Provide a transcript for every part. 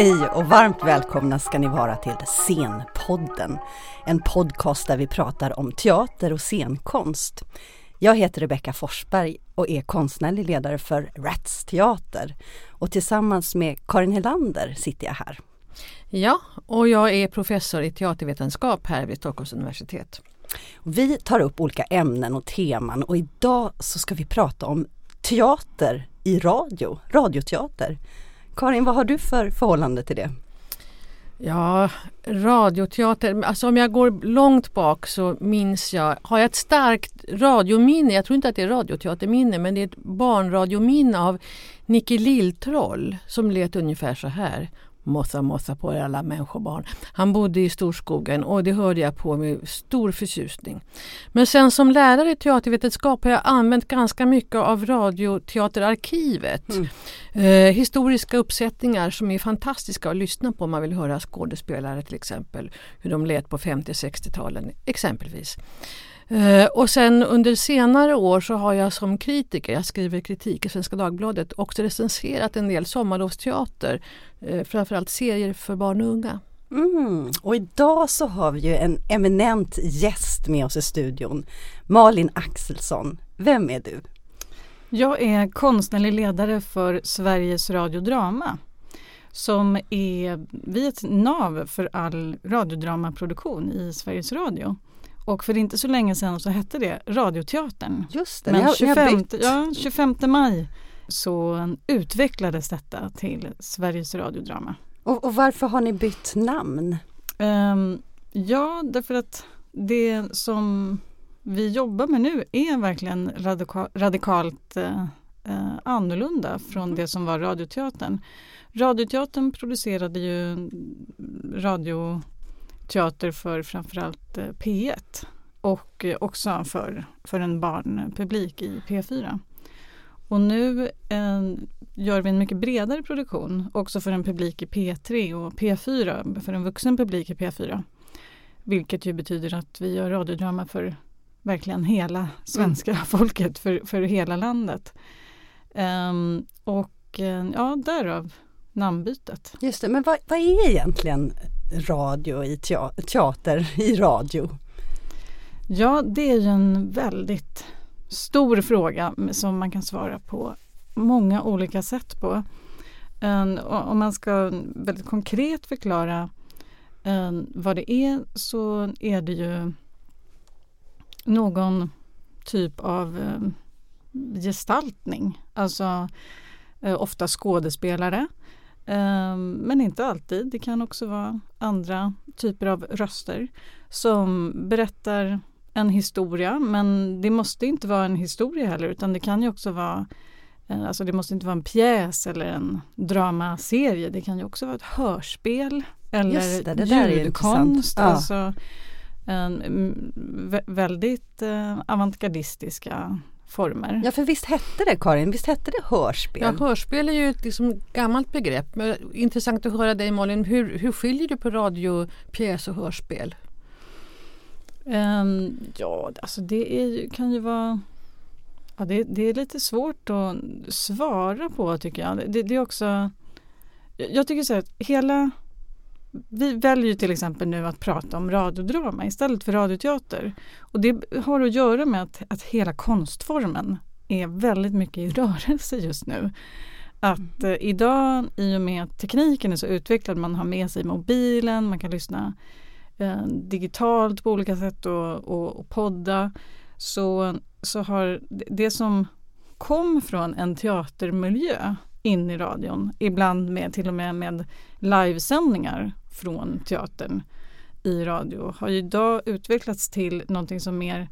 Hej och varmt välkomna ska ni vara till Scenpodden. En podcast där vi pratar om teater och scenkonst. Jag heter Rebecka Forsberg och är konstnärlig ledare för Rats Teater. Och tillsammans med Karin Helander sitter jag här. Ja, och jag är professor i teatervetenskap här vid Stockholms universitet. Vi tar upp olika ämnen och teman och idag så ska vi prata om teater i radio, radioteater. Karin, vad har du för förhållande till det? Ja, radioteater, alltså om jag går långt bak så minns jag, har jag ett starkt radiominne, jag tror inte att det är radioteaterminne men det är ett barnradiominne av Nicke Lilltroll som lät ungefär så här. Mossa mossa på er alla människobarn. Han bodde i Storskogen och det hörde jag på med stor förtjusning. Men sen som lärare i teatervetenskap har jag använt ganska mycket av Radioteaterarkivet. Mm. Eh, historiska uppsättningar som är fantastiska att lyssna på om man vill höra skådespelare till exempel. Hur de lät på 50-60-talen exempelvis. Uh, och sen under senare år så har jag som kritiker, jag skriver kritik i Svenska Dagbladet, också recenserat en del sommarlovsteater. Uh, framförallt serier för barn och unga. Mm. Och idag så har vi ju en eminent gäst med oss i studion. Malin Axelsson, vem är du? Jag är konstnärlig ledare för Sveriges Radio Drama som är, vi är ett nav för all radiodramaproduktion i Sveriges Radio. Och för inte så länge sedan så hette det Radioteatern. Just det, Men ni 25, ja, 25 maj så utvecklades detta till Sveriges radiodrama. Och, och varför har ni bytt namn? Um, ja, därför att det som vi jobbar med nu är verkligen radika radikalt uh, uh, annorlunda från mm. det som var Radioteatern. Radioteatern producerade ju radio teater för framförallt eh, P1 och eh, också för, för en barnpublik i P4. Och nu eh, gör vi en mycket bredare produktion också för en publik i P3 och P4, för en vuxen publik i P4. Vilket ju betyder att vi gör radiodrama för verkligen hela svenska mm. folket, för, för hela landet. Um, och uh, ja, därav namnbytet. Just det, men vad, vad är egentligen radio i teater i radio? Ja, det är ju en väldigt stor fråga som man kan svara på många olika sätt på. Om man ska väldigt konkret förklara vad det är så är det ju någon typ av eh, gestaltning. Alltså eh, ofta skådespelare men inte alltid. Det kan också vara andra typer av röster som berättar en historia. Men det måste inte vara en historia heller utan det kan ju också vara eh, Alltså det måste inte vara en pjäs eller en dramaserie. Det kan ju också vara ett hörspel eller det, det ljudkonst. Ja. Alltså, en, väldigt eh, avantgardistiska former. Ja för visst hette det Karin, visst hette det hörspel? Ja hörspel är ju ett liksom gammalt begrepp. Men intressant att höra dig Malin, hur, hur skiljer du på radiopjäs och hörspel? Um, ja alltså det är, kan ju vara ja, det, det, är lite svårt att svara på tycker jag. Det, det är också Jag tycker så att hela vi väljer till exempel nu att prata om radiodrama istället för radioteater. Och det har att göra med att, att hela konstformen är väldigt mycket i rörelse just nu. Att eh, idag i och med att tekniken är så utvecklad, man har med sig mobilen, man kan lyssna eh, digitalt på olika sätt och, och, och podda. Så, så har det som kom från en teatermiljö in i radion, ibland med till och med med livesändningar från teatern i radio har ju idag utvecklats till någonting som mer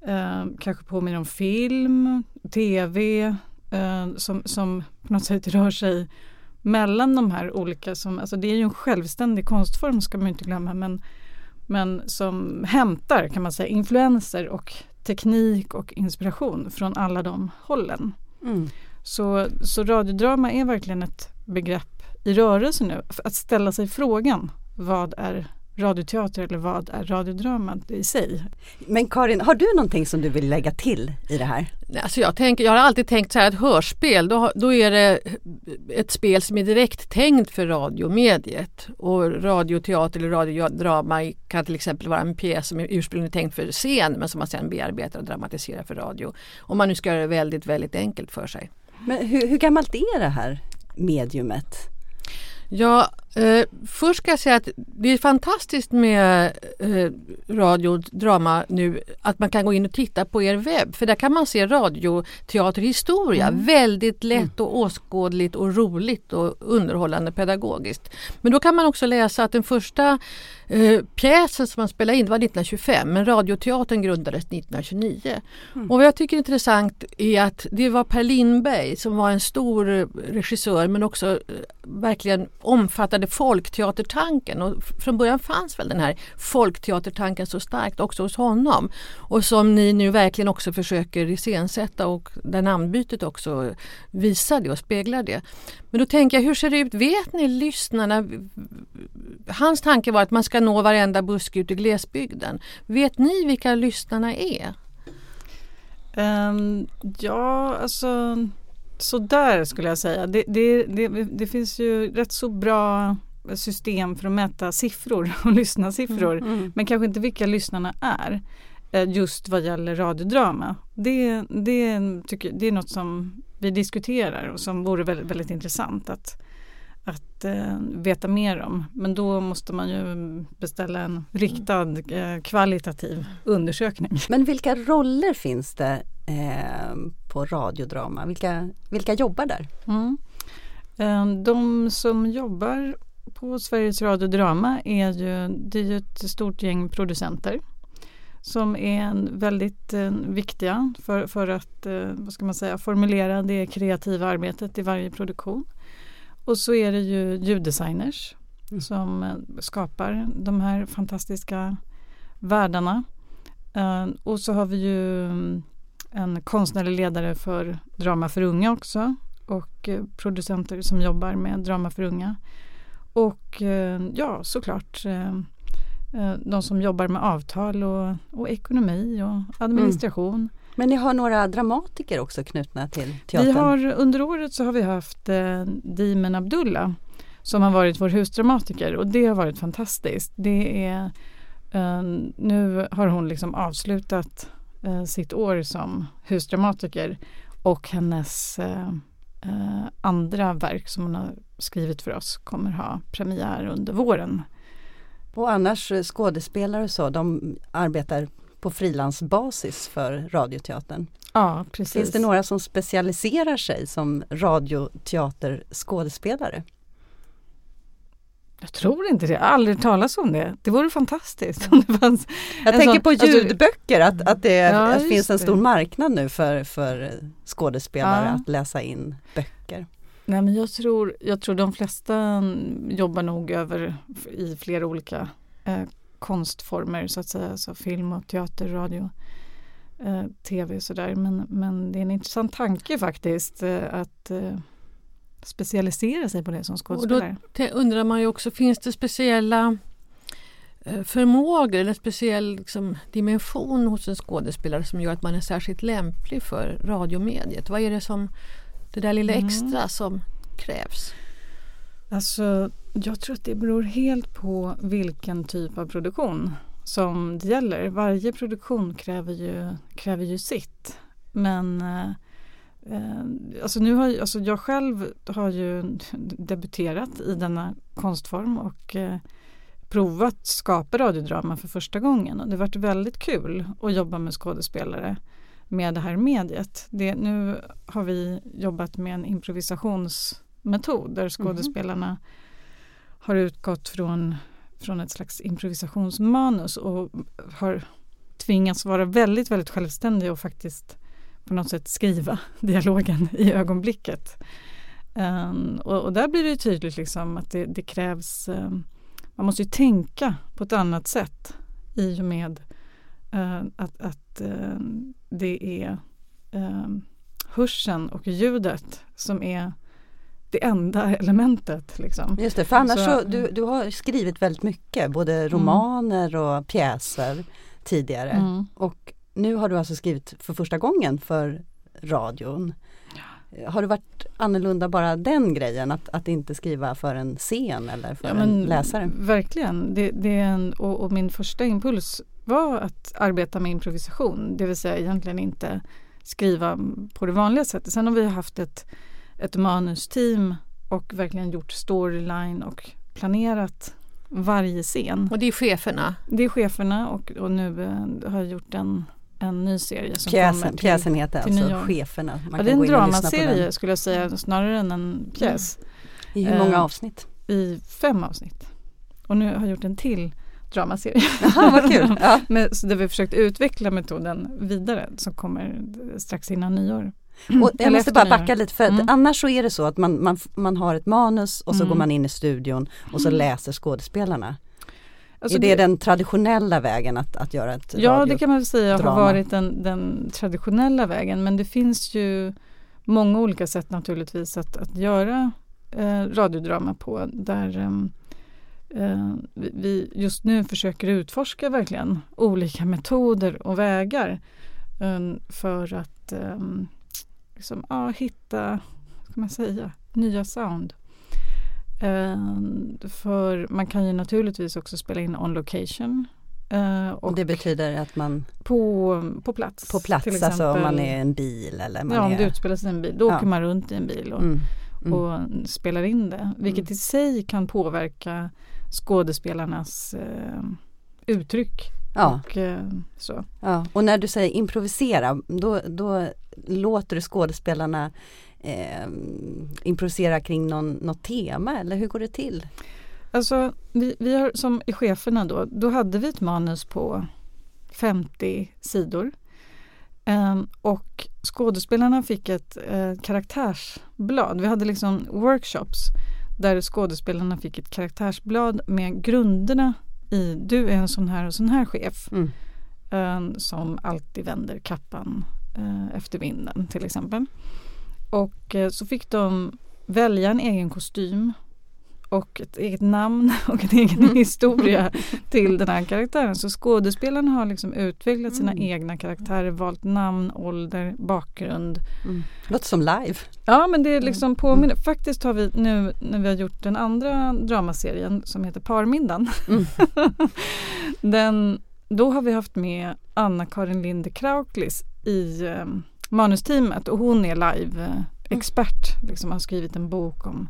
eh, kanske påminner om film, tv eh, som, som på något sätt rör sig mellan de här olika. Som, alltså det är ju en självständig konstform ska man inte glömma men, men som hämtar kan man säga influenser och teknik och inspiration från alla de hållen. Mm. Så, så radiodrama är verkligen ett begrepp i rörelse nu. Att ställa sig frågan vad är radioteater eller vad är radiodrama i sig? Men Karin, har du någonting som du vill lägga till i det här? Alltså jag, tänker, jag har alltid tänkt så här att hörspel då, då är det ett spel som är direkt tänkt för radiomediet. Och radioteater eller radiodrama kan till exempel vara en pjäs som är ursprungligen tänkt för scen men som man sedan bearbetar och dramatiserar för radio. Om man nu ska göra det väldigt, väldigt enkelt för sig. Men hur, hur gammalt är det här mediumet? Ja, eh, först ska jag säga att det är fantastiskt med eh, radio drama nu att man kan gå in och titta på er webb för där kan man se radioteaterhistoria mm. väldigt lätt och åskådligt och roligt och underhållande pedagogiskt. Men då kan man också läsa att den första eh, pjäsen som man spelade in var 1925 men radioteatern grundades 1929. Mm. Och vad jag tycker är intressant är att det var Per Lindberg som var en stor regissör men också eh, verkligen omfattade folkteatertanken och från början fanns väl den här folkteatertanken så starkt också hos honom och som ni nu verkligen också försöker iscensätta och där namnbytet också visar det och speglar det. Men då tänker jag, hur ser det ut? Vet ni lyssnarna? Hans tanke var att man ska nå varenda buske ute i glesbygden. Vet ni vilka lyssnarna är? Um, ja, alltså sådär skulle jag säga. Det, det, det, det, finns ju rätt så bra system för att mäta siffror och lyssna siffror. Mm, mm. Men kanske inte vilka lyssnarna är eh, just vad gäller radiodrama. Det, det, tycker, det är något som vi diskuterar och som vore väldigt, väldigt intressant att, att eh, veta mer om. Men då måste man ju beställa en riktad eh, kvalitativ undersökning. Men vilka roller finns det eh, på radiodrama? Vilka, vilka jobbar där? Mm. Eh, de som jobbar på Sveriges Radio Drama är ju, det är ju ett stort gäng producenter som är väldigt eh, viktiga för, för att eh, vad ska man säga, formulera det kreativa arbetet i varje produktion. Och så är det ju ljuddesigners mm. som eh, skapar de här fantastiska världarna. Uh, och så har vi ju mm, en konstnärlig ledare för Drama för unga också och uh, producenter som jobbar med Drama för unga. Och ja, såklart de som jobbar med avtal och, och ekonomi och administration. Mm. Men ni har några dramatiker också knutna till teatern? Vi har, under året så har vi haft eh, Dimen Abdullah som har varit vår husdramatiker och det har varit fantastiskt. Det är, eh, nu har hon liksom avslutat eh, sitt år som husdramatiker och hennes eh, eh, andra verk som hon har skrivit för oss kommer ha premiär under våren. Och annars eh, skådespelare och så, de arbetar på frilansbasis för Radioteatern. Ja, precis. Finns det några som specialiserar sig som radioteaterskådespelare? Jag tror inte det, jag har aldrig talat om det. Det vore fantastiskt om det fanns Jag tänker sån, på alltså- ljudböcker, att, att det, ja, att finns en stor det. marknad nu för, för skådespelare ja. att läsa in böcker. Nej men jag tror, jag tror de flesta jobbar nog över i flera olika eh, konstformer så att säga, så film och teater, radio, eh, tv och sådär. Men, men det är en intressant tanke faktiskt eh, att eh, specialisera sig på det som skådespelare. Och då undrar man ju också, finns det speciella eh, förmågor eller speciell liksom, dimension hos en skådespelare som gör att man är särskilt lämplig för radiomediet? Vad är det som, det där lilla mm. extra mm. som krävs? Alltså, jag tror att det beror helt på vilken typ av produktion som det gäller. Varje produktion kräver ju, kräver ju sitt. Men eh, eh alltså nu har, alltså jag själv har ju debuterat i denna konstform och eh, provat skapa radiodrama för första gången. Och det har varit väldigt kul att jobba med skådespelare med det här mediet. Det, nu har vi jobbat med en improvisations improvisationsmetod där mhm. skådespelarna mm har utgått från, från ett slags improvisationsmanus och har tvingats vara väldigt, väldigt självständig och faktiskt på något sätt skriva dialogen i ögonblicket. Um, och, och, där blir det tydligt liksom att det, det krävs, um, man måste ju tänka på ett annat sätt i och med uh, att, att uh, det är uh, hörseln och ljudet som är det enda elementet. Liksom. Just det, för annars så, Så- du, du har skrivit väldigt mycket, både romaner och pjäser tidigare. Mm. Och nu har du alltså skrivit för första gången för radion. Har det varit annorlunda bara den grejen, att, att inte skriva för en scen eller för Ja, en läsare? Verkligen. Det, det är en, och, och min första impuls var att arbeta med improvisation. Det vill säga egentligen inte skriva på det vanliga sättet. Sen har vi haft ett, ett manusteam och verkligen gjort storyline och planerat varje scen. Och det är cheferna. Det är cheferna och, och nu eh, har jag gjort en, en ny serie som kommer Pjäsen, till, pjäsen heter till alltså. Cheferna. Man ja, det är en dramaserie skulle jag säga snarare än en pjäs. den. I hur många Eh, avsnitt? I fem avsnitt. Och nu har jag gjort en till dramaserie. Jaha, vad kul! Ja. Men, så där vi har försökt utveckla metoden vidare som kommer strax innan nyår. Och jag måste bara backa lite för Mm. annars så är det så att man, man, man har ett manus och så Mm. går man in i studion och så läser skådespelarna. Alltså är det, den traditionella vägen att, att göra ett Ja, det kan man väl säga har varit den, den traditionella vägen. Men det finns ju många olika sätt naturligtvis att, att göra eh, radiodrama på. Där ehm, eh, vi, vi just nu försöker utforska verkligen olika metoder och vägar eh, för att ehm, liksom, ja, hitta, ska man säga, nya sound. Eh, för man kan ju naturligtvis också spela in on location. Eh, och det betyder att man på, på plats. på plats, till alltså om exempel. man är en bil eller man Ja, om är... det utspelar sig i en bil. Då Ja. åker man runt i en bil och, Mm, mm. och spelar in det. Vilket Mm. i sig kan påverka skådespelarnas eh, uttryck. Ja, Och, eh, så. ja. Och när du säger improvisera, då, då låter du skådespelarna eh, improvisera kring någon, något tema eller hur går det till? Alltså, vi, vi har som i cheferna då, då hade vi ett manus på 50 sidor. Ehm, och skådespelarna fick ett eh, karaktärsblad. Vi hade liksom workshops där skådespelarna fick ett karaktärsblad med grunderna i du är en sån här och sån här chef Mm. eh, som alltid vänder kappan eh, efter vinden till exempel. Och eh, så fick de välja en egen kostym och ett eget namn och en egen historia till den här karaktären. Så skådespelarna har liksom utvecklat sina Mm. egna karaktärer, valt namn, ålder, bakgrund. Mm. Låter som live. Ja men det är liksom påminner. Faktiskt har vi nu när vi har gjort den andra dramaserien som heter Parmiddagen. Mm. den, då har vi haft med Anna-Karin Linde Krauklis i eh, manusteamet och hon är live-expert. Liksom har skrivit en bok om,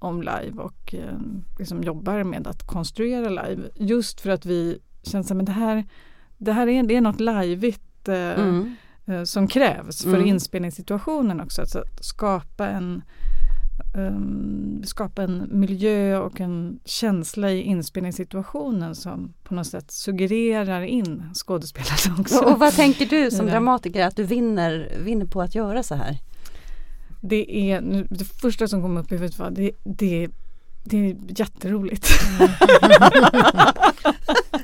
om live och eh, liksom jobbar med att konstruera live. Just för att vi känner att det här, det här är, det är något liveigt eh, Mm. eh, som krävs för Mm. inspelningssituationen också. Alltså att skapa en, ehm, skapa en miljö och en känsla i inspelningssituationen som på något sätt suggererar in skådespelare också. Och, och vad tänker du som dramatiker att du vinner, vinner på att göra så här? Det är det första som kom upp i huvudet var det, det, det är jätteroligt.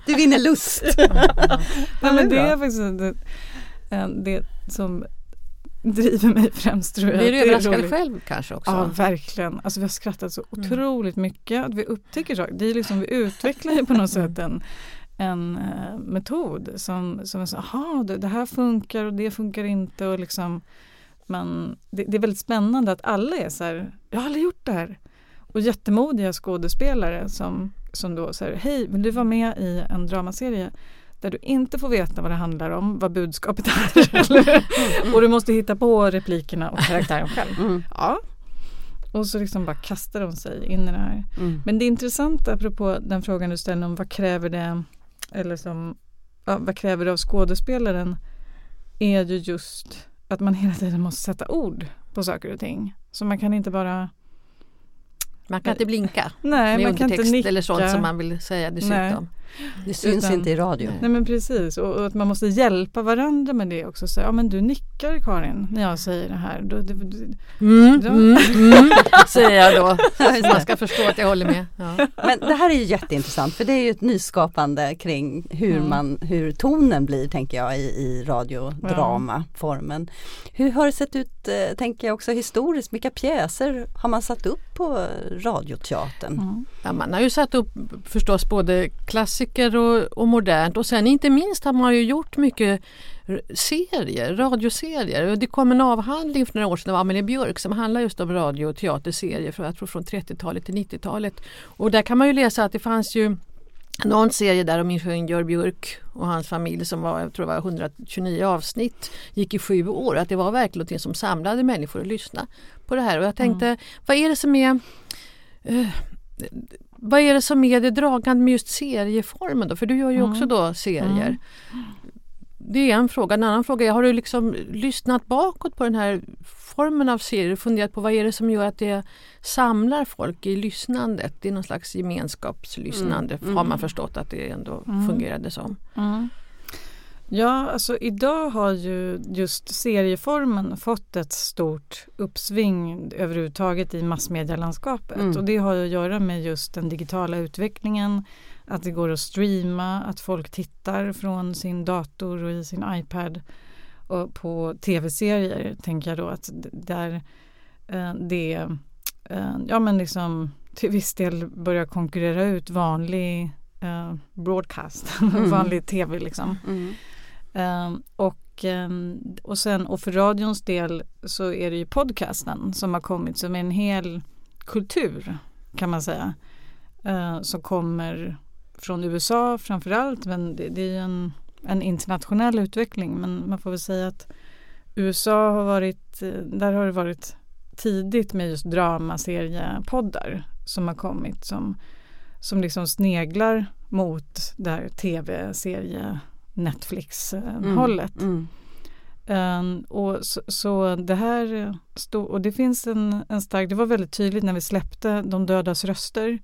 Du vinner lust! Nej, men det är faktiskt det, det som driver mig främst tror jag. Blir du överraskad själv kanske också? Ja, verkligen. Alltså vi har skrattat så Mm. otroligt mycket. Att vi upptäcker saker. Det är liksom, vi utvecklar ju på något sätt en, en eh, metod som, som är så, aha, det, det här funkar och det funkar inte. Och liksom, man, det, det är väldigt spännande att alla är så här, jag har aldrig gjort det här. Och jättemodiga skådespelare som, som då säger, hej, vill du vara med i en dramaserie? Där du inte får veta vad det handlar om, vad budskapet är. Eller, och du måste hitta på replikerna och karaktären själv. Mm. Ja. Och så liksom bara kastar de sig in i det här. Mm. Men det är intressant apropå den frågan du ställer om vad kräver det eller som, ja, vad kräver det av skådespelaren är ju just att man hela tiden måste sätta ord på saker och ting. Så man kan inte bara Man kan inte blinka Nej, med man kan inte undertext nicka. eller sånt som man vill säga dessutom. Det syns Utan- inte i radio. Nej men precis och, och att man måste hjälpa varandra med det också. Så, ja men du nickar Karin när jag säger det här. Då, Mm, Ja. mm, mm, säger jag då. Så man det. ska förstå att jag håller med. Ja. Men det här är ju jätteintressant för det är ju ett nyskapande kring hur, Mm. man, hur tonen blir tänker jag i, i radiodramaformen. Hur har det sett ut, eh, tänker jag också historiskt, vilka pjäser har man satt upp på radioteatern? Mm. Ja, man har ju satt upp förstås både klassiker och, och modernt och sen inte minst har man ju gjort mycket serier, radioserier. Och Det kom en avhandling för några år sedan av Amelie Björk som handlar just om radio och teaterserier jag tror från 30-talet till 90-talet. Och där kan man ju läsa att det fanns ju någon serie där om ingenjör Björk och hans familj som var, jag tror var 129 avsnitt, gick i sju år. Att det var verkligen något som samlade människor att lyssna på det här. Och jag tänkte, vad är det som är eh, vad är det som är det dragande med just serieformen då? För du gör ju Mm. också då serier. Mm. Det är en fråga. En annan fråga är, har du liksom lyssnat bakåt på den här formen av serier och funderat på vad är det som gör att det samlar folk i lyssnandet? Det är någon slags gemenskapslyssnande Mm. har man förstått att det ändå Mm. fungerade som. Mm. Ja, alltså idag har ju just serieformen fått ett stort uppsving överhuvudtaget i massmedielandskapet. Mm. Och det har att göra med just den digitala utvecklingen, att det går att streama, att folk tittar från sin dator och i sin iPad och på tv-serier tänker jag då att där eh, det eh, ja men liksom till viss del börjar konkurrera ut vanlig eh, broadcast, Mm. vanlig tv liksom. Mm. Ehm, och, ehm, och sen och för radions del så är det ju podcasten som har kommit som är en hel kultur kan man säga. Eh, som kommer från USA framförallt men det, det är ju en, en internationell utveckling men man får väl säga att USA har varit, eh, där har det varit tidigt med just dramaseriepoddar som har kommit som, som liksom sneglar mot det här tv-serie Netflix-hållet. Mm. Um, och så, så det här stod, och det finns en, en stark, det var väldigt tydligt när vi släppte De dödas röster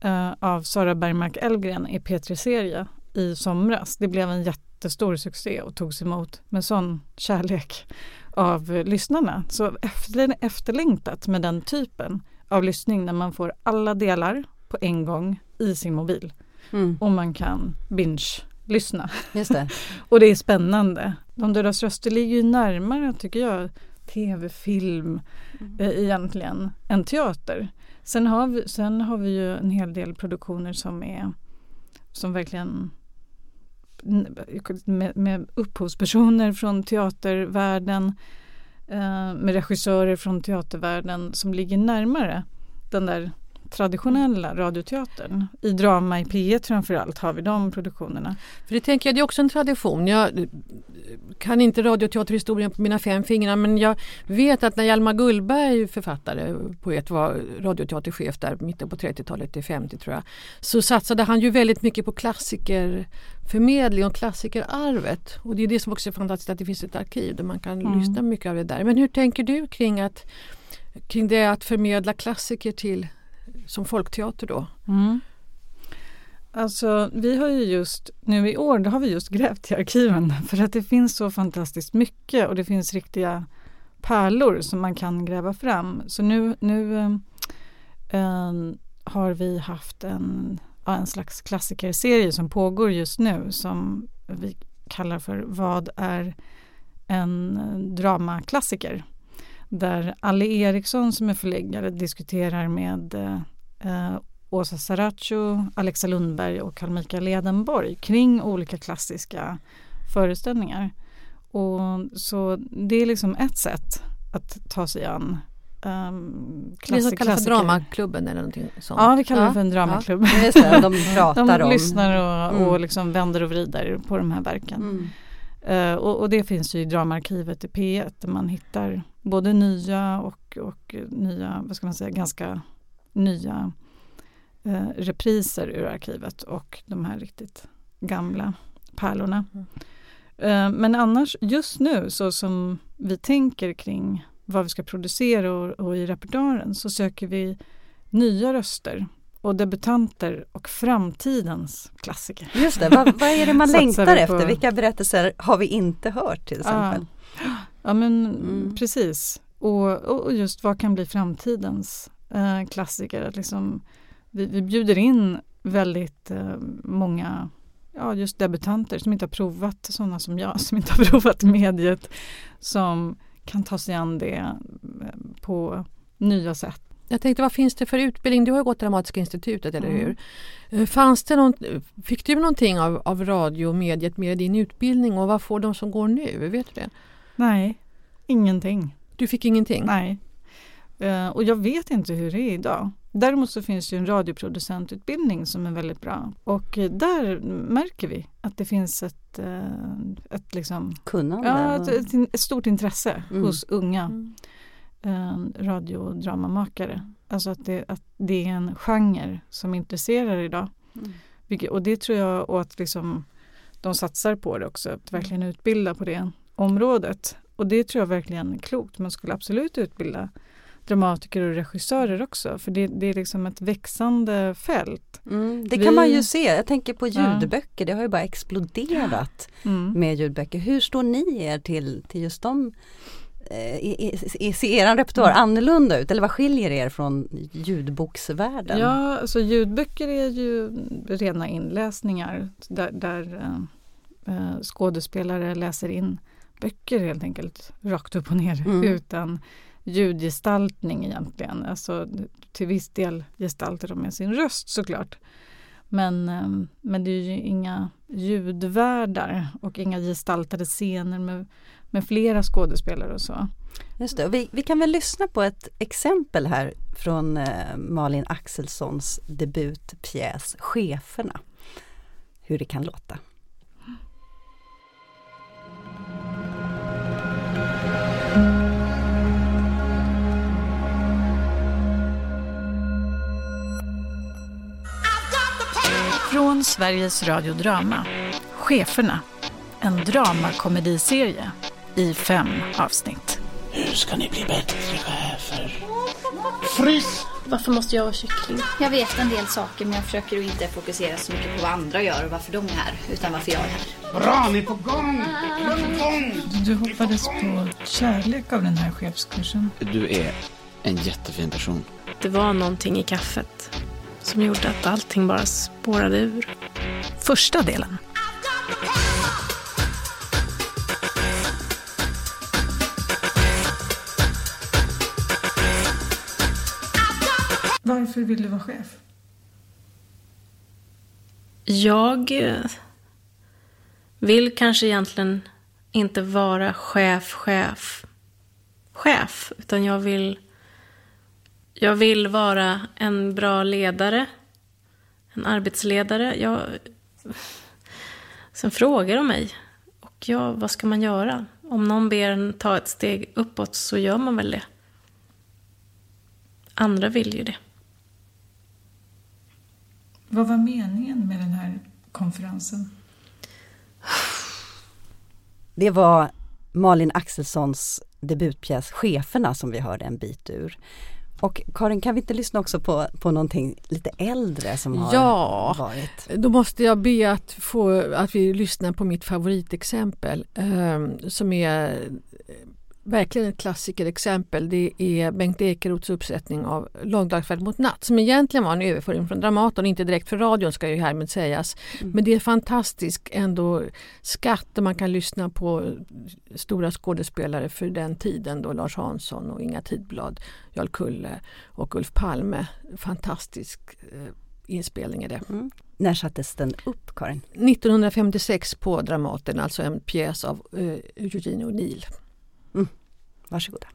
eh, av Sara Bergmark Elfgren i P3-serie i somras. Det blev en jättestor succé och togs emot med sån kärlek av lyssnarna. Så efter, efterlängtat med den typen av lyssning när man får alla delar på en gång i sin mobil Mm. och man kan binge-lyssna. Just det. Och det är spännande. De dödas röster ligger ju närmare, tycker jag, tv-film eh, egentligen än teater. Sen har, vi, sen har vi ju en hel del produktioner som är som verkligen med, med upphovspersoner från teatervärlden eh, med regissörer från teatervärlden som ligger närmare den där traditionella radioteatern. I drama i P1 framförallt har vi de produktionerna. För det tänker jag, det är också en tradition. Jag kan inte radioteaterhistorien på mina fem fingrar men jag vet att när Hjalmar Gullberg, författare, poet, var radioteaterchef där mitten på 30-talet till 50 tror jag. Så satsade han ju väldigt mycket på klassikerförmedling och klassikerarvet. Och det är det som också är fantastiskt att det finns ett arkiv där man kan Mm. lyssna mycket av det där. Men hur tänker du kring, att, kring det att förmedla klassiker till som folkteater då? Mm. Alltså vi har ju just nu i år, då har vi just grävt i arkiven för att det finns så fantastiskt mycket och det finns riktiga pärlor som man kan gräva fram. Så nu, nu eh, eh, har vi haft en, ja, en slags klassikerserie som pågår just nu som vi kallar för Vad är en eh, dramaklassiker? Där Ali Eriksson som är förläggare diskuterar med eh, Åsa Saracho, Alexa Lundberg och Carl Michael Edenborg kring olika klassiska föreställningar. Och så det är liksom ett sätt att ta sig an um, Det som kallas för Dramaklubben eller någonting sånt. Ja, vi kallar det för en dramaklubb. Det, de pratar De om... lyssnar och, Mm. och liksom vänder och vrider på de här verken. Mm. Eh, och, och det finns ju i Dramaarkivet i P1 där man hittar både nya och, och nya, vad ska man säga, ganska nya eh, repriser ur arkivet och de här riktigt gamla pärlorna. Mm. Eh, men annars just nu så som vi tänker kring vad vi ska producera och, och i repertoaren så söker vi nya röster och debutanter och framtidens klassiker. Just det, vad, vad är det man längtar efter? Vilka berättelser har vi inte hört till exempel? Ja, ja men Mm. precis. Och och just vad kan bli framtidens eh, klassiker? Att liksom, vi, vi bjuder in väldigt eh, många ja, just debutanter som inte har provat, sådana som jag som inte har provat mediet som kan ta sig an det eh, på nya sätt. Jag tänkte, vad finns det för utbildning? Du har ju gått Dramatiska institutet, eller Mm. hur? Eh, Fanns det någon, fick du någonting av, av radio och mediet med din utbildning och vad får de som går nu? Vet du det? Nej, ingenting. Du fick ingenting? Nej. Eh, och jag vet inte hur det är idag. Däremot så finns det ju en radioproducentutbildning som är väldigt bra. Och eh, där märker vi att det finns ett, eh, ett, liksom, Kunnande? ja, ett, ett, ett stort intresse Mm. hos unga Mm. eh, radiodramamakare. Alltså att det, att det är en genre som intresserar idag. Mm. Vilket, och det tror jag och att liksom, de satsar på det också, att verkligen utbilda på det området. Och det tror jag verkligen är klokt. Man skulle absolut utbilda dramatiker och regissörer också för det, det är liksom ett växande fält. Mm, det Vi- kan man ju se. Jag tänker på Ja. ljudböcker. Det har ju bara exploderat Mm. med ljudböcker. Hur står ni er till, till just dem? Eh, Ser er repertoar Mm. annorlunda ut eller vad skiljer er från ljudboksvärlden? Ja, alltså ljudböcker är ju rena inläsningar där, där eh, eh, skådespelare läser in böcker helt enkelt rakt upp och ner Mm. utan ljudgestaltning egentligen. Alltså till viss del gestaltar de med sin röst såklart. Men, ehm, men det är ju inga ljudvärdar och inga gestaltade scener med, med flera skådespelare och så. Just det. Och Vi, vi kan väl lyssna på ett exempel här från eh, Malin Axelssons debutpjäs Cheferna. Hur det kan låta. Från Sveriges Radio Drama, Cheferna, en dramakomediserie i fem avsnitt. Hur ska ni bli bättre chefer? Frys! Varför måste jag vara kyckling? Jag vet en del saker men jag försöker inte fokusera så mycket på vad andra gör och varför de är här, utan varför jag är här. Bra, ni är på gång! Ni är på gång! Du hoppades på kärlek av den här chefskursen. Du är en jättefin person. Det var någonting i kaffet som gjorde att allting bara spårade ur. Första delen. Varför vill du vara chef? Jag eh, vill kanske egentligen inte vara chef, chef, chef, utan jag vill jag vill vara en bra ledare, en arbetsledare. Jag, sen frågar de mig, och ja, vad ska man göra? Om någon ber en ta ett steg uppåt så gör man väl det. Andra vill ju det. Vad var meningen med den här konferensen? Det var Malin Axelssons debutpjäs Cheferna som vi hörde en bit ur. Och Karin, kan vi inte lyssna också på, på någonting lite äldre som har Ja. varit? Då måste jag be att, få, att vi lyssnar på mitt favoritexempel eh, som är verkligen ett klassikerexempel. Det är Bengt Ekeroths uppsättning av Långdagsfärd mot natt som egentligen var en överföring från Dramaten, inte direkt för radion ska ju härmed sägas. Men det är fantastisk ändå skatt där man kan lyssna på stora skådespelare för den tiden då Lars Hansson och Inga Tidblad, Jarl Kulle och Ulf Palme. Fantastisk eh, inspelning är det. Mm. När sattes den upp Karin? 1956 på Dramaten, alltså en pjäs av eh, Eugene O'Neill. Varsågoda.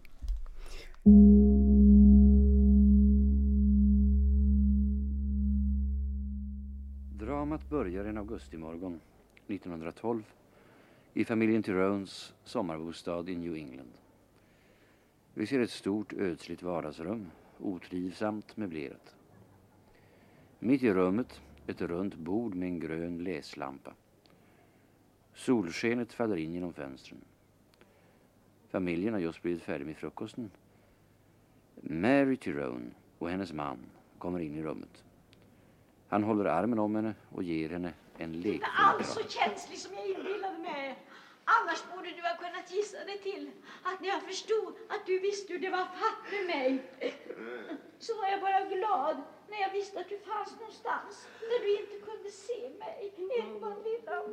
Dramat börjar en augustimorgon 1912 i familjen Tyrones sommarbostad i New England. Vi ser ett stort ödsligt vardagsrum, otrivsamt möblerat. Mitt i rummet ett runt bord med en grön läslampa. Solskenet faller in genom fönstren. Familjen har just blivit färdig med frukosten. Mary Tyrone och hennes man kommer in i rummet. Han håller armen om henne och ger henne en lekfull Inte alls så känslig som jag inbillade mig. Annars borde du ha kunnat gissa dig till att när jag förstod att du visste hur det var fatt med mig så var jag bara glad när jag visste att du fanns någonstans där du inte kunde se mig. Edvard lilla.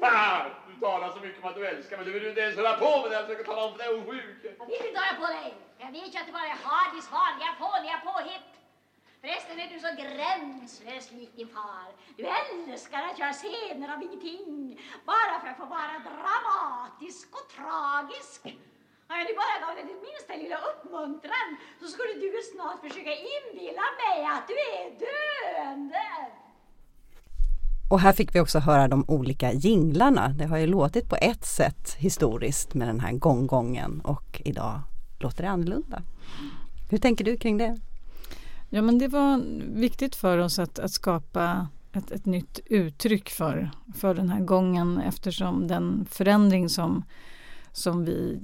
Fan, du talar så mycket om att du älskar mig. Du vill ju inte ens hålla på med det. Jag försöker tala om för dig hur sjuk. Jag vill inte höra på dig. Jag vet ju att det bara är Hardys vanliga fåniga påhitt. Förresten är du så gränslös lik din far. Du älskar att göra scener av ingenting. Bara för att få vara dramatisk och tragisk. Om jag nu bara gav dig din minsta lilla uppmuntran så skulle du snart försöka inbilla mig att du är döende. Och här fick vi också höra de olika jinglarna. Det har ju låtit på ett sätt historiskt med den här gånggången och idag låter det annorlunda. Hur tänker du kring det? Ja men det var viktigt för oss att, att skapa ett, ett nytt uttryck för, för den här gången eftersom den förändring som, som vi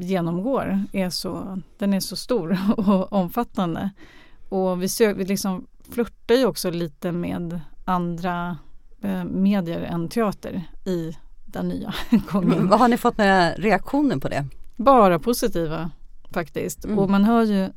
genomgår är så, den är så stor och omfattande. Och vi, sök, vi liksom flörtar ju också lite med andra eh, medier än teater i den nya gången. Vad har ni fått några reaktioner på det? Bara positiva faktiskt. Mm. Och man hör ju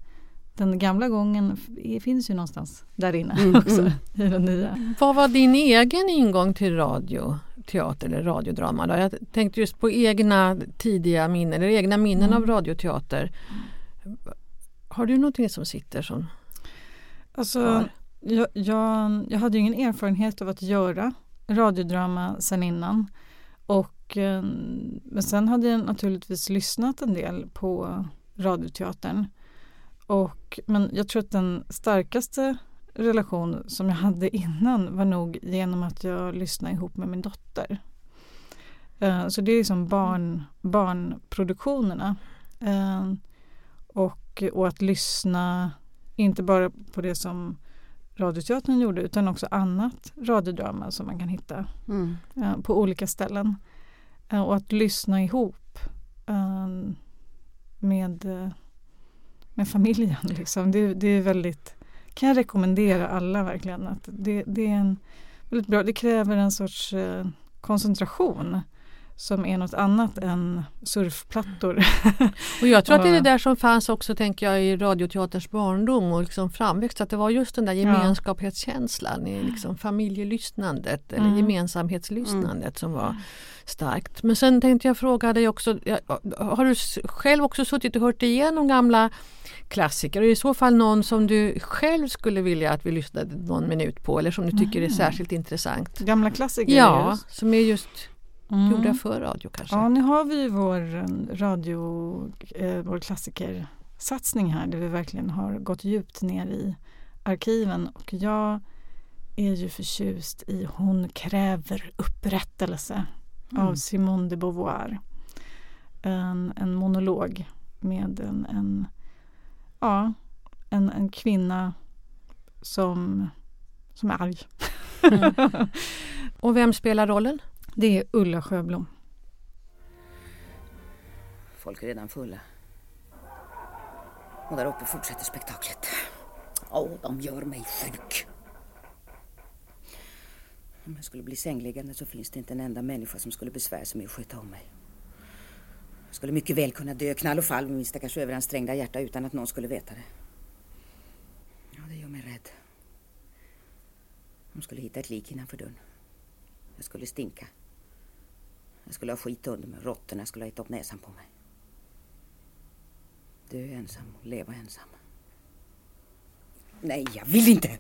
den gamla gången finns ju någonstans där inne Mm, också mm. i den nya. Vad var din egen ingång till radio, teater eller radiodrama? Då? Jag tänkte just på egna tidiga minnen, eller egna minnen Mm. av radioteater. Har du någonting som sitter som Alltså, jag, jag, jag hade ju ingen erfarenhet av att göra radiodrama sen innan. Och, eh, men sen hade jag naturligtvis lyssnat en del på radioteatern. Och, men jag tror att den starkaste relation som jag hade innan var nog genom att jag lyssnade ihop med min dotter. Eh, Så det är liksom barn, barnproduktionerna. Eh, Och, och att lyssna, inte bara på det som Radioteatern gjorde utan också annat radiodrama som man kan hitta Mm. eh, på olika ställen. Och att lyssna ihop med, med familjen. Liksom. Det, det är väldigt, kan jag rekommendera alla verkligen. Att det, det är en väldigt bra, det kräver en sorts eh, koncentration som är något annat än surfplattor. Och jag tror att det är det där som fanns också tänker jag i radioteaterns barndom och liksom framväxt. Att det var just den där gemenskapskänslan i liksom familjelyssnandet eller Mm. gemensamhetslyssnandet som var starkt. Men sen tänkte jag fråga dig också, har du själv också suttit och hört igenom gamla klassiker och i så fall någon som du själv skulle vilja att vi lyssnade någon minut på eller som du tycker är Mhm. särskilt intressant? Gamla klassiker. Ja, just. som är just Mm. gjorda för radio kanske. Ja, nu har vi ju vår eh, radio, eh, vår klassikersatsning här där vi verkligen har gått djupt ner i arkiven och jag är ju förtjust i Hon kräver upprättelse Mm. av Simone de Beauvoir. En, en monolog med en, en, ja, en, en kvinna som, som är arg. Mm. Och vem spelar rollen? Det är Ulla Sjöblom. Folk är redan fulla. Och där uppe fortsätter spektaklet. Åh, de gör mig sjuk. Om jag skulle bli sängliggande så finns det inte en enda människa som skulle besvära sig med att sköta om mig. Jag skulle mycket väl kunna dö knall och fall med min stackars överansträngda hjärta utan att någon skulle veta det. Ja, det gör mig rädd. De skulle hitta ett lik innanför dörren. Jag skulle stinka. Jag skulle ha skit under mig. Råttorna skulle ha ätit upp näsan på mig. Dö ensam och leva ensam. Nej, jag vill inte.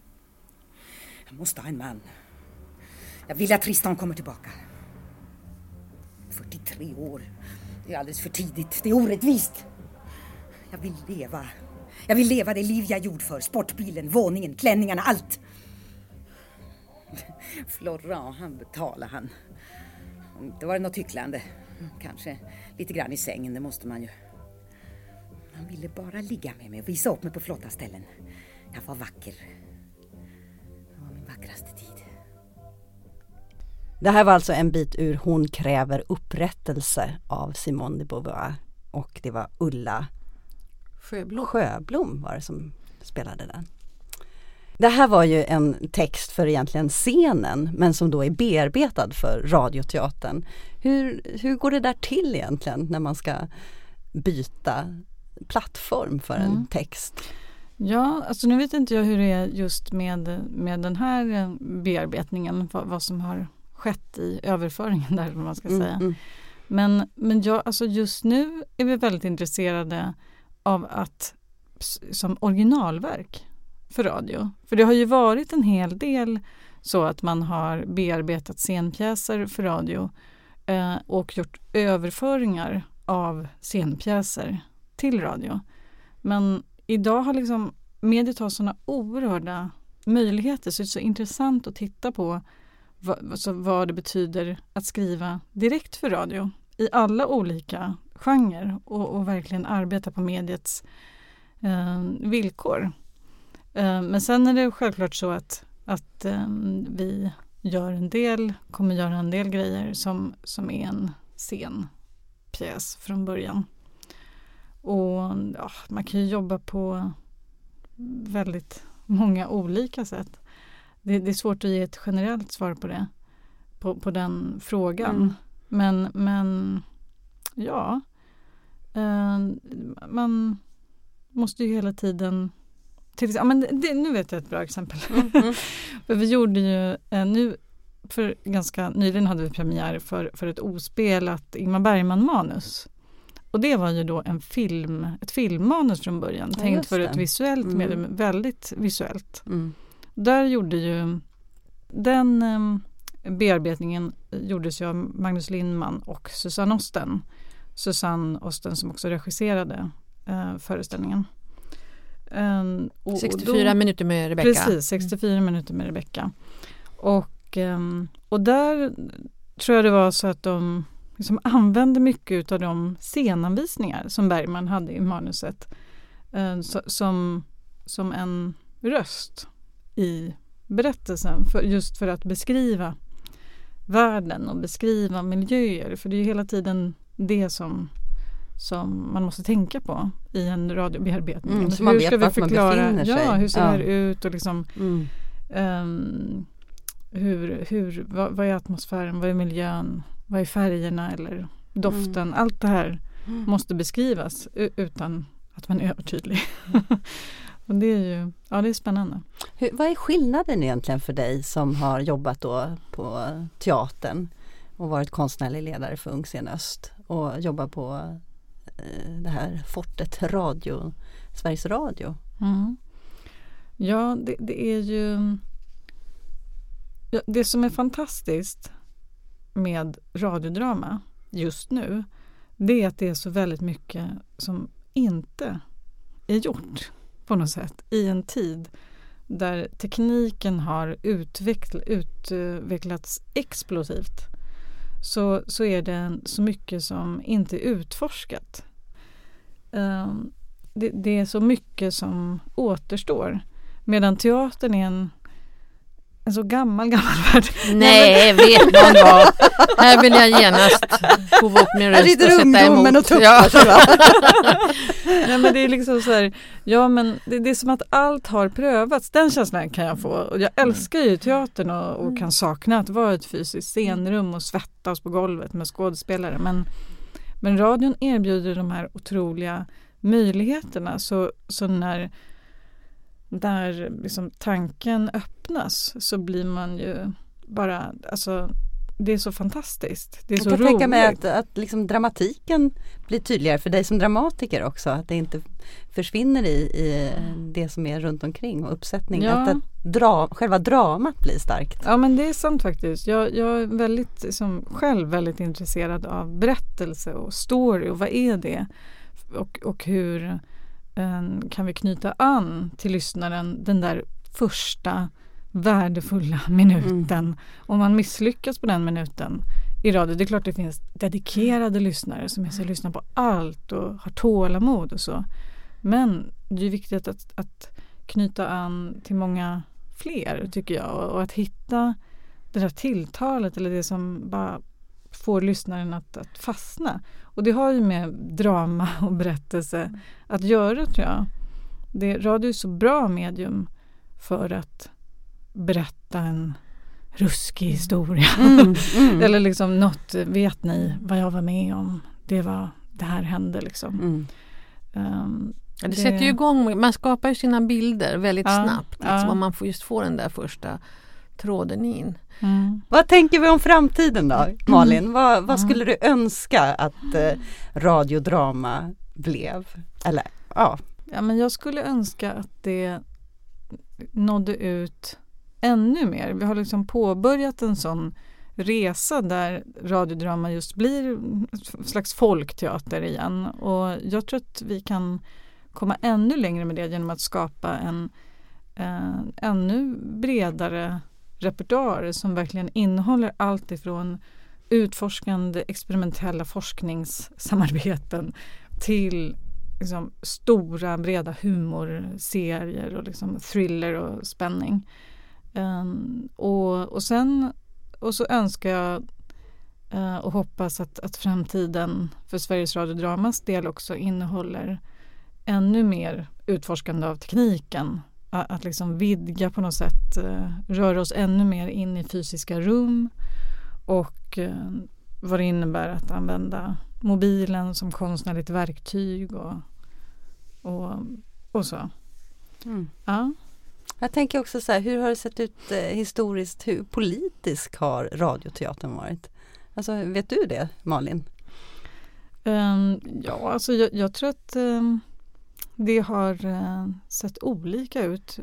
Jag måste ha en man. Jag vill att Tristan kommer tillbaka. 43 år. Det är alldeles för tidigt. Det är orättvist. Jag vill leva. Jag vill leva det liv jag är gjord för. Sportbilen, våningen, klänningarna, allt. Florent, han betalar han. Det var något hycklande. Kanske lite grann i sängen, det måste man ju. Han ville bara ligga med mig och visa upp mig på flotta ställen. Jag var vacker. Det här var alltså en bit ur Hon kräver upprättelse av Simone de Beauvoir och det var Ulla Sjöblom. Sjöblom var det som spelade den. Det här var ju en text för egentligen scenen men som då är bearbetad för radioteatern. Hur, hur går det där till egentligen när man ska byta plattform för en Mm. text? Ja, alltså nu vet inte jag hur det är just med, med den här eh, bearbetningen, vad, vad som har skett i överföringen där, vad man ska Mm, säga. mm. Men, men jag, alltså just nu är vi väldigt intresserade av att som originalverk för radio. För det har ju varit en hel del så att man har bearbetat scenpjäser för radio eh, och gjort överföringar av scenpjäser till radio. Men idag har liksom mediet har sådana oerhörda möjligheter så det är så intressant att titta på vad, alltså, vad det betyder att skriva direkt för radio i alla olika genrer och, och verkligen arbeta på mediets eh, villkor. Eh, men sen är det självklart så att, att eh, vi gör en del, kommer göra en del grejer som, som är en scenpjäs från början. Och ja, man kan ju jobba på väldigt många olika sätt. Det, det är svårt att ge ett generellt svar på det, på, på den frågan. Mm. Men, men ja, eh, man måste ju hela tiden till, ja, men det, nu vet jag ett bra exempel. för vi gjorde ju eh, nu för ganska nyligen hade vi premiär för, för ett ospelat Ingmar Bergman-manus. Och det var ju då en film, ett filmmanus från början, Ja, tänkt för ett visuellt Mm. medium, väldigt visuellt. Mm. Där gjorde ju den eh, bearbetningen gjordes ju av Magnus Lindman och Susanne Osten. Susanne Osten som också regisserade eh, föreställningen. Ehm, och 64 då- minuter med Rebecca. Precis, 64 minuter med Rebecca. Och, ehm, och där tror jag det var så att de liksom använde mycket av de scenanvisningar som Bergman hade i manuset eh, som, som en röst i berättelsen för, just för att beskriva världen och beskriva miljöer. För det är ju hela tiden det som, som man måste tänka på i en radiobearbetning. Mm, så man vet vart man befinner sig. Ja, hur ser Ja. det ut och liksom Mm. ehm, hur, hur, vad, vad är atmosfären, vad är miljön, vad är färgerna eller doften. Mm. Allt det här måste beskrivas utan att man är övertydlig. och det är ju ja, det är spännande. Hur, vad är skillnaden egentligen för dig som har jobbat då på teatern och varit konstnärlig ledare för Ung Scen Öst och jobbar på eh, det här Fortet Radio, Sveriges Radio? Mm. Ja, det, det är ju... Ja, det som är fantastiskt med radiodrama just nu det är att det är så väldigt mycket som inte är gjort på något sätt i en tid där tekniken har utveckl, utvecklats explosivt så, så är det så mycket som inte är utforskat. Ehm, det, det är så mycket som återstår. Medan teatern är en, en så gammal, gammal värld. Nej, vet man vad? Här vill jag genast hova upp min Här röst och sätta ungdomen emot. och tuppar Ja. sig, va? Nej men det är liksom så här, ja men det, det är som att allt har prövats. Den känslan kan jag få. Och jag älskar ju teatern och, och kan sakna att vara ett fysiskt scenrum och svettas på golvet med skådespelare. Men, men radion erbjuder de här otroliga möjligheterna. Så, så när, när liksom tanken öppnas så blir man ju bara, alltså det är så fantastiskt. Det är Jag så kan roligt. tänka mig att, att liksom dramatiken blir tydligare för dig som dramatiker också. Att det inte försvinner i, i det som är runt omkring och uppsättning. Ja. Att det, dra, själva dramat blir starkt. Ja men det är sant faktiskt. Jag, jag är väldigt, liksom, själv väldigt intresserad av berättelse och story och vad är det? Och, och hur kan vi knyta an till lyssnaren den där första värdefulla minuten. Om man misslyckas på den minuten i radio, det är klart det finns dedikerade lyssnare som är så lyssnar på allt och har tålamod och så. Men det är viktigt att, att knyta an till många fler tycker jag och, och att hitta det där tilltalet eller det som bara får lyssnaren att, att fastna. Och det har ju med drama och berättelse att göra tror jag. Det, radio är så bra medium för att berätta en ruskig historia. Mm, mm. Eller liksom något, vet ni vad jag var med om? Det var, det här hände liksom. Mm. Um, Ja, det sätter ju igång, man skapar ju sina bilder väldigt Ja, snabbt. Liksom, ja. man får just få den där första tråden in. Mm. Vad tänker vi om framtiden då, Malin? Vad, vad skulle du önska att eh, radiodrama blev? Eller ja, Ja, men jag skulle önska att det nådde ut ännu mer. Vi har liksom påbörjat en sån resa där radiodrama just blir en slags folkteater igen. Och jag tror att vi kan komma ännu längre med det genom att skapa en eh, ännu bredare repertoar som verkligen innehåller allt ifrån utforskande experimentella forskningssamarbeten till liksom, stora breda humorserier och liksom, thriller och spänning. Um, och, och sen och så önskar jag uh, och hoppas att, att framtiden för Sveriges Radio Dramas del också innehåller ännu mer utforskande av tekniken. Att, liksom vidga på något sätt, eh, röra oss ännu mer in i fysiska rum och eh, vad det innebär att använda mobilen som konstnärligt verktyg och, och, och så. Mm. Ja. Jag tänker också så här, hur har det sett ut eh, historiskt? Hur politisk har radioteatern varit? Alltså, vet du det Malin? Um, ja, alltså jag, jag tror att um, det har uh, sett olika ut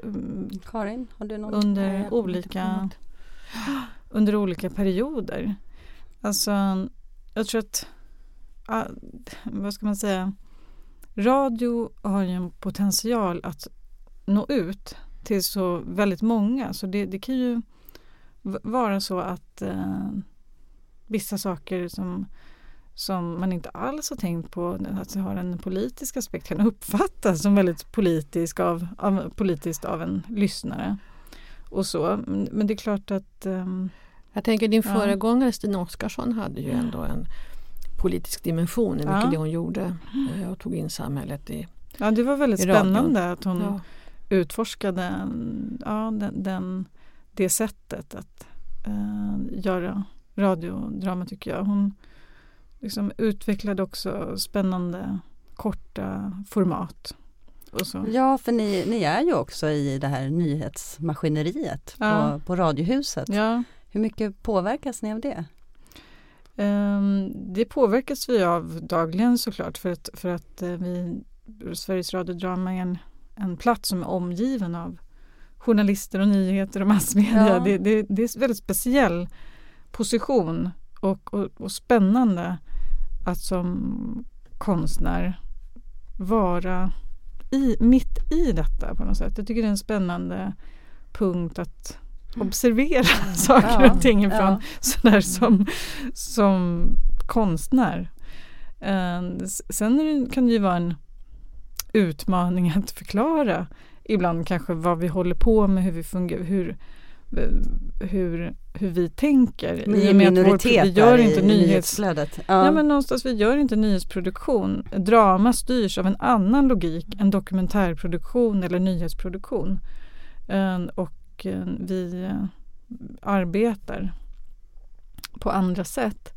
Karin, under på olika under olika perioder. Alltså, jag tror att, vad ska man säga, radio har ju en potential att nå ut till så väldigt många. Så det, det kan ju vara så att eh, vissa saker som, som man inte alls har tänkt på att det har en politisk aspekt kan uppfattas som väldigt politisk av, av, politiskt av en lyssnare. Och så. Men, det är klart att ehm, Jag tänker din Ja. föregångare Stina Oskarsson hade ju ändå en politisk dimension i mycket Ja. det hon gjorde eh, och tog in samhället i, ja, det var väldigt spännande att hon Ja. utforskade mm, ja, den, den, det sättet att eh, göra radiodrama tycker jag. Hon liksom utvecklade också spännande korta format. Och så. Ja, för ni, ni är ju också i det här nyhetsmaskineriet Ja. på, på Radiohuset. Ja, Hur mycket påverkas ni av det? ehm, det påverkas vi av dagligen såklart för att, för att eh, vi, Sveriges radiodrama är en, en plats som är omgiven av journalister och nyheter och massmedia. Ja. Det, det, det är en väldigt speciell position och, och, och spännande att som konstnär vara i, mitt i detta på något sätt. Jag tycker det är en spännande punkt att observera saker Ja, och ting ifrån ja. sådär som, som konstnär. Eh, Sen kan det ju vara en utmaning att förklara ibland kanske vad vi håller på med, hur vi fungerar, hur, hur, hur vi tänker. Ni är minoritet vi gör inte i nyhets, nyhetsflödet. Ja. Ja. men någonstans, vi gör inte nyhetsproduktion. Drama styrs av en annan logik än dokumentärproduktion eller nyhetsproduktion. Eh, och eh, vi eh, arbetar på andra sätt.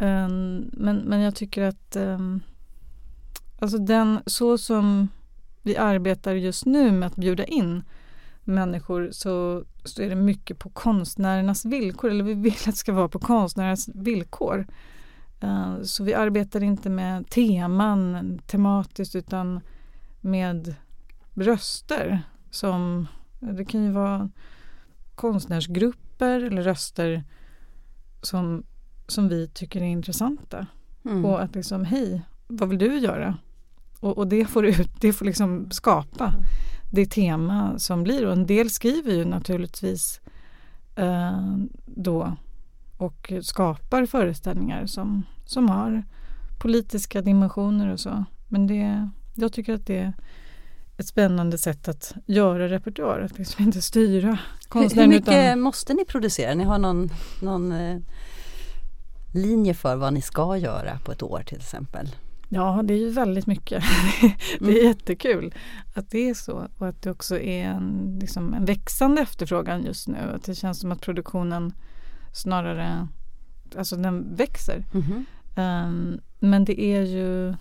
Eh, men, men jag tycker att eh, alltså den, så som vi arbetar just nu med att bjuda in människor så, så är det mycket på konstnärernas villkor. Eller vi vill att det ska vara på konstnärernas villkor. Eh, Så vi arbetar inte med teman tematiskt utan med röster. Som, det kan ju vara konstnärsgrupper eller röster som, som vi tycker är intressanta. Mm. Och att liksom, hej, vad vill du göra? Och, och det får ut, det får liksom skapa det tema som blir. Och en del skriver ju naturligtvis eh, då och skapar föreställningar som, som har politiska dimensioner och så. Men det, jag tycker att det är ett spännande sätt att göra repertoar, att liksom inte styra Hur, hur konstnären. mycket utan, måste ni producera? Ni har någon, någon eh, linje för vad ni ska göra på ett år till exempel? Ja, det är ju väldigt mycket. det är mm. jättekul att det är så och att det också är en, liksom en växande efterfrågan just nu. Att det känns som att produktionen snarare, alltså den växer. Mm -hmm. um, men det är ju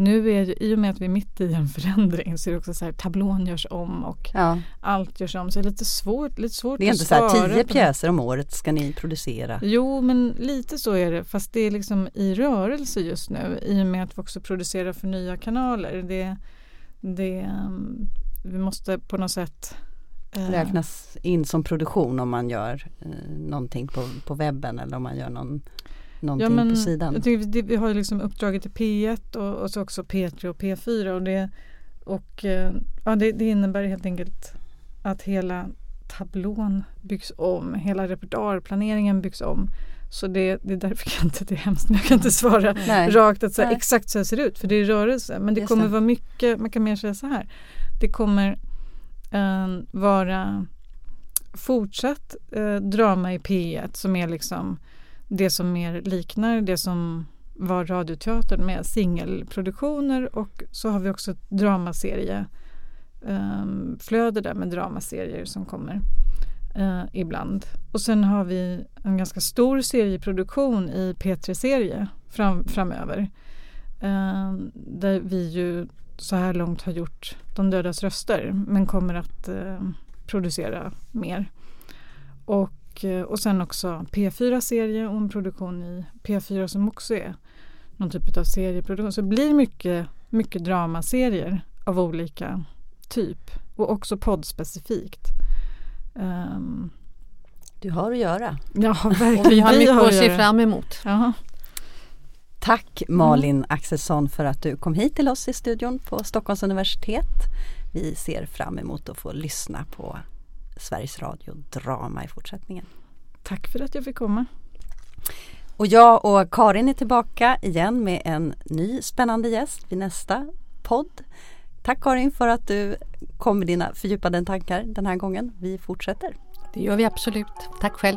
nu är det, i och med att vi är mitt i en förändring så är det också så här tablån görs om och ja. allt görs om. Så det är lite svårt, lite svårt Det är inte så här tio pjäser om året ska ni producera? Jo men lite så är det fast det är liksom i rörelse just nu i och med att vi också producerar för nya kanaler. Det, det, vi måste på något sätt eh, Räknas in som produktion om man gör eh, någonting på, på webben eller om man gör någon någonting ja, men, på sidan? Det, vi har liksom uppdraget till P1 och, och så också P3 och P4 och det, och, eh, ja, det, det innebär helt enkelt att hela tablån byggs om, hela repertoarplaneringen byggs om. Så det, det är därför jag inte, det är hemskt, men jag kan inte svara Nej. rakt att så här, exakt så här ser det ut för det är rörelse. Men det Just kommer det. vara mycket, man kan mer säga så här. Det kommer uh, vara fortsatt uh, drama i P1 som är liksom det som mer liknar det som var Radioteatern med singelproduktioner och så har vi också ett dramaserie um, flöde där med dramaserier som kommer uh, ibland. Och sen har vi en ganska stor serieproduktion i P3-serie fram, framöver. Uh, där vi ju så här långt har gjort De dödas röster men kommer att uh, producera mer. Och Eh, och, sen också P4-serie och en produktion i P4 som också är någon typ av serieproduktion. Så det blir mycket, mycket dramaserier av olika typ och också poddspecifikt. Um, du har att göra. Ja, verkligen. Och vi har mycket att se fram emot. Jaha. Tack Malin mm. Axelsson för att du kom hit till oss i studion på Stockholms universitet. Vi ser fram emot att få lyssna på Sveriges Radio Drama i fortsättningen. Tack för att jag fick komma. Och jag och Karin är tillbaka igen med en ny spännande gäst vid nästa podd. Tack Karin för att du kom med dina fördjupade tankar den här gången. Vi fortsätter. Det gör vi absolut. Tack själv.